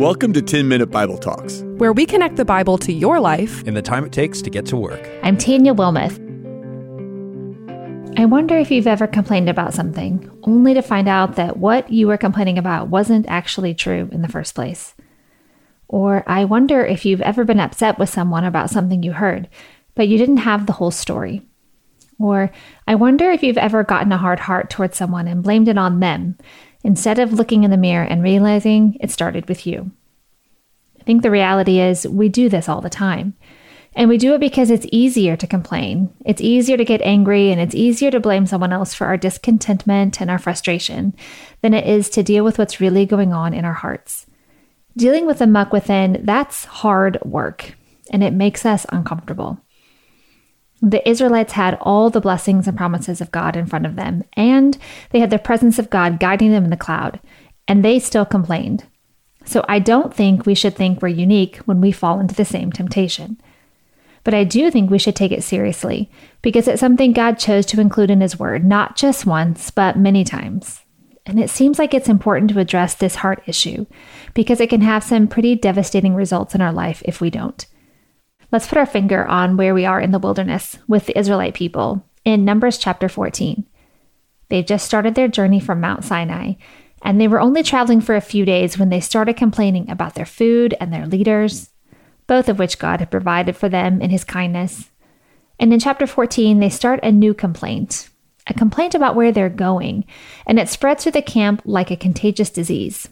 Welcome to 10 Minute Bible Talks, where we connect the Bible to your life in the time it takes to get to work. I'm Tanya Wilmoth. I wonder if you've ever complained about something, only to find out that what you were complaining about wasn't actually true in the first place. Or I wonder if you've ever been upset with someone about something you heard, but you didn't have the whole story. Or I wonder if you've ever gotten a hard heart towards someone and blamed it on them instead of looking in the mirror and realizing it started with you. I think the reality is we do this all the time. And we do it because it's easier to complain. It's easier to get angry and it's easier to blame someone else for our discontentment and our frustration than it is to deal with what's really going on in our hearts. Dealing with the muck within, that's hard work and it makes us uncomfortable. The Israelites had all the blessings and promises of God in front of them, and they had the presence of God guiding them in the cloud, and they still complained. So I don't think we should think we're unique when we fall into the same temptation. But I do think we should take it seriously because it's something God chose to include in His Word, not just once, but many times. And it seems like it's important to address this heart issue because it can have some pretty devastating results in our life if we don't. Let's put our finger on where we are in the wilderness with the Israelite people in Numbers chapter 14. They've just started their journey from Mount Sinai, and they were only traveling for a few days when they started complaining about their food and their leaders, both of which God had provided for them in His kindness. And in chapter 14, they start a new complaint, a complaint about where they're going, and it spreads through the camp like a contagious disease.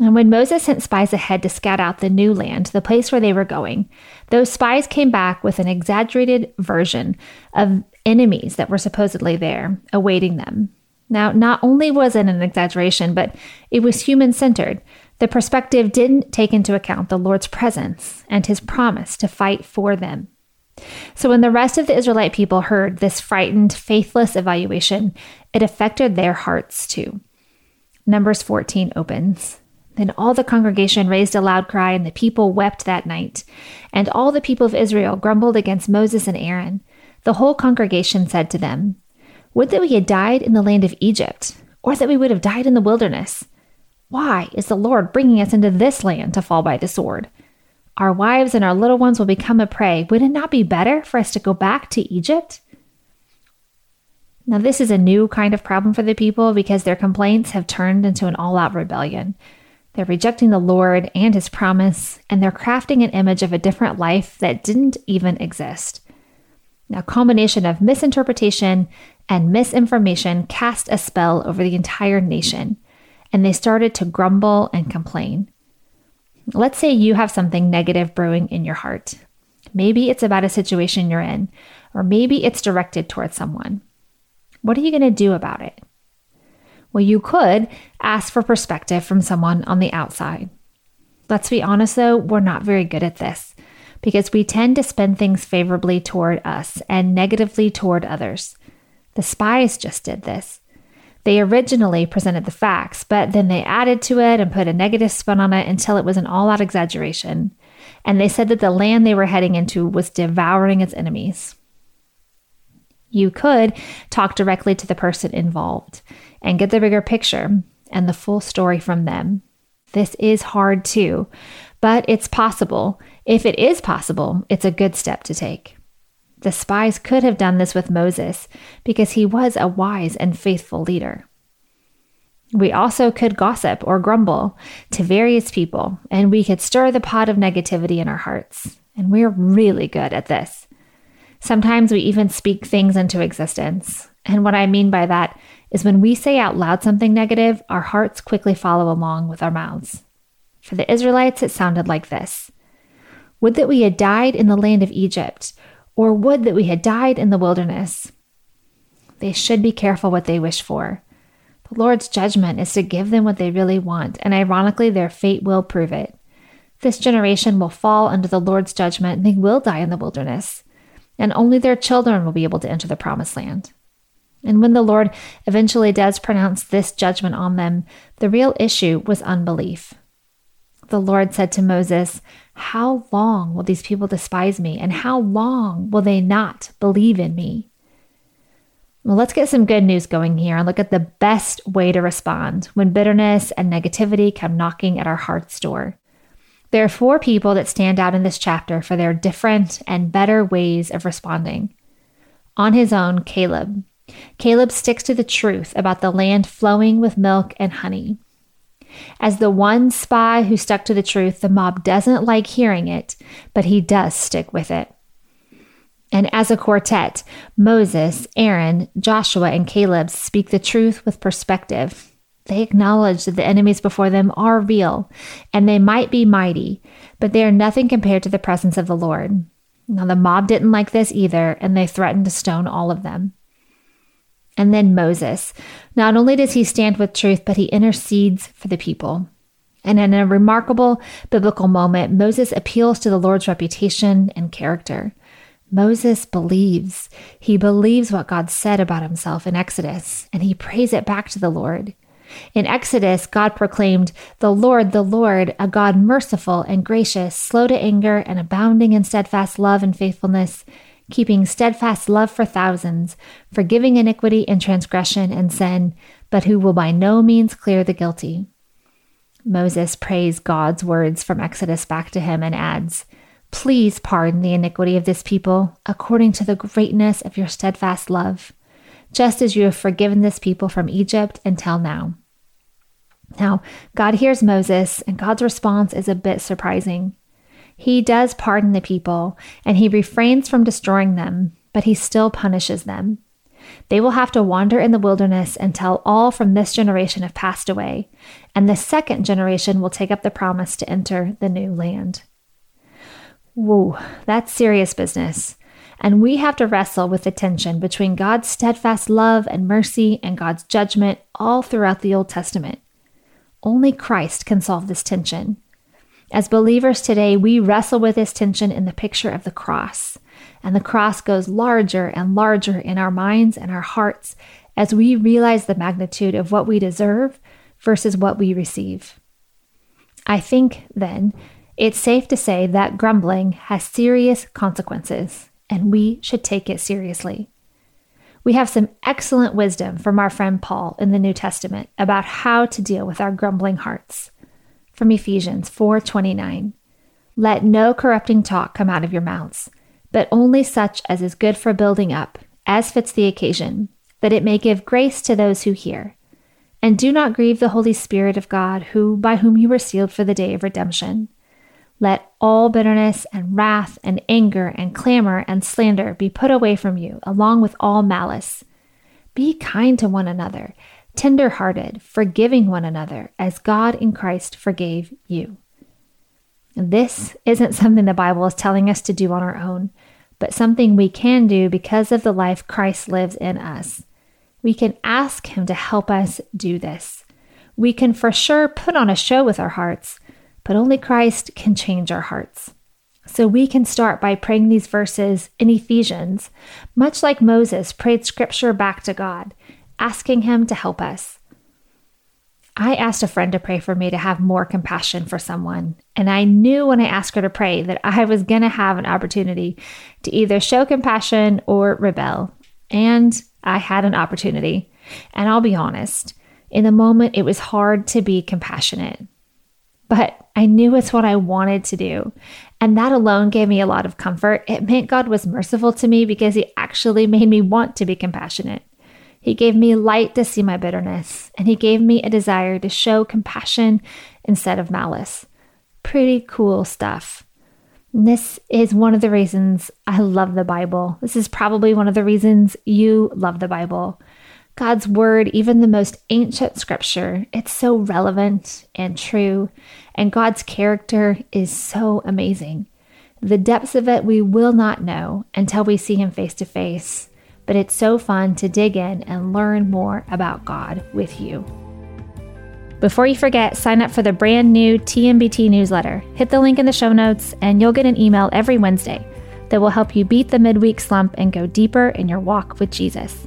And when Moses sent spies ahead to scout out the new land, the place where they were going, those spies came back with an exaggerated version of enemies that were supposedly there, awaiting them. Now, not only was it an exaggeration, but it was human centered. The perspective didn't take into account the Lord's presence and his promise to fight for them. So, when the rest of the Israelite people heard this frightened, faithless evaluation, it affected their hearts too. Numbers 14 opens. Then all the congregation raised a loud cry, and the people wept that night. And all the people of Israel grumbled against Moses and Aaron. The whole congregation said to them, Would that we had died in the land of Egypt, or that we would have died in the wilderness. Why is the Lord bringing us into this land to fall by the sword? Our wives and our little ones will become a prey. Would it not be better for us to go back to Egypt? Now, this is a new kind of problem for the people because their complaints have turned into an all out rebellion. They're rejecting the Lord and his promise, and they're crafting an image of a different life that didn't even exist. Now, combination of misinterpretation and misinformation cast a spell over the entire nation, and they started to grumble and complain. Let's say you have something negative brewing in your heart. Maybe it's about a situation you're in, or maybe it's directed towards someone. What are you going to do about it? Well, you could ask for perspective from someone on the outside. Let's be honest though, we're not very good at this because we tend to spin things favorably toward us and negatively toward others. The spies just did this. They originally presented the facts, but then they added to it and put a negative spin on it until it was an all out exaggeration. And they said that the land they were heading into was devouring its enemies. You could talk directly to the person involved and get the bigger picture and the full story from them. This is hard too, but it's possible. If it is possible, it's a good step to take. The spies could have done this with Moses because he was a wise and faithful leader. We also could gossip or grumble to various people, and we could stir the pot of negativity in our hearts. And we're really good at this. Sometimes we even speak things into existence. And what I mean by that is when we say out loud something negative, our hearts quickly follow along with our mouths. For the Israelites, it sounded like this Would that we had died in the land of Egypt, or would that we had died in the wilderness. They should be careful what they wish for. The Lord's judgment is to give them what they really want, and ironically, their fate will prove it. This generation will fall under the Lord's judgment and they will die in the wilderness, and only their children will be able to enter the promised land. And when the Lord eventually does pronounce this judgment on them, the real issue was unbelief. The Lord said to Moses, How long will these people despise me, and how long will they not believe in me? Well, let's get some good news going here and look at the best way to respond when bitterness and negativity come knocking at our heart's door. There are four people that stand out in this chapter for their different and better ways of responding. On his own, Caleb. Caleb sticks to the truth about the land flowing with milk and honey. As the one spy who stuck to the truth, the mob doesn't like hearing it, but he does stick with it. And as a quartet, Moses, Aaron, Joshua, and Caleb speak the truth with perspective. They acknowledge that the enemies before them are real and they might be mighty, but they are nothing compared to the presence of the Lord. Now, the mob didn't like this either, and they threatened to stone all of them. And then Moses. Not only does he stand with truth, but he intercedes for the people. And in a remarkable biblical moment, Moses appeals to the Lord's reputation and character. Moses believes. He believes what God said about himself in Exodus, and he prays it back to the Lord. In Exodus, God proclaimed, The Lord, the Lord, a God merciful and gracious, slow to anger, and abounding in steadfast love and faithfulness, keeping steadfast love for thousands, forgiving iniquity and transgression and sin, but who will by no means clear the guilty. Moses prays God's words from Exodus back to him and adds, Please pardon the iniquity of this people according to the greatness of your steadfast love, just as you have forgiven this people from Egypt until now. Now, God hears Moses, and God's response is a bit surprising. He does pardon the people, and he refrains from destroying them, but he still punishes them. They will have to wander in the wilderness until all from this generation have passed away, and the second generation will take up the promise to enter the new land. Whoa, that's serious business. And we have to wrestle with the tension between God's steadfast love and mercy and God's judgment all throughout the Old Testament. Only Christ can solve this tension. As believers today, we wrestle with this tension in the picture of the cross. And the cross goes larger and larger in our minds and our hearts as we realize the magnitude of what we deserve versus what we receive. I think, then, it's safe to say that grumbling has serious consequences, and we should take it seriously. We have some excellent wisdom from our friend Paul in the New Testament about how to deal with our grumbling hearts. From Ephesians 4:29, "Let no corrupting talk come out of your mouths, but only such as is good for building up, as fits the occasion, that it may give grace to those who hear. And do not grieve the Holy Spirit of God, who by whom you were sealed for the day of redemption." Let all bitterness and wrath and anger and clamor and slander be put away from you, along with all malice. Be kind to one another, tender hearted, forgiving one another, as God in Christ forgave you. This isn't something the Bible is telling us to do on our own, but something we can do because of the life Christ lives in us. We can ask Him to help us do this. We can for sure put on a show with our hearts but only Christ can change our hearts. So we can start by praying these verses in Ephesians, much like Moses prayed scripture back to God, asking Him to help us. I asked a friend to pray for me to have more compassion for someone, and I knew when I asked her to pray that I was going to have an opportunity to either show compassion or rebel. And I had an opportunity. And I'll be honest, in the moment, it was hard to be compassionate but I knew it's what I wanted to do. And that alone gave me a lot of comfort. It meant God was merciful to me because He actually made me want to be compassionate. He gave me light to see my bitterness, and He gave me a desire to show compassion instead of malice. Pretty cool stuff. And this is one of the reasons I love the Bible. This is probably one of the reasons you love the Bible. God's word, even the most ancient scripture, it's so relevant and true, and God's character is so amazing. The depths of it we will not know until we see Him face to face, but it's so fun to dig in and learn more about God with you. Before you forget, sign up for the brand new TMBT newsletter. Hit the link in the show notes, and you'll get an email every Wednesday that will help you beat the midweek slump and go deeper in your walk with Jesus.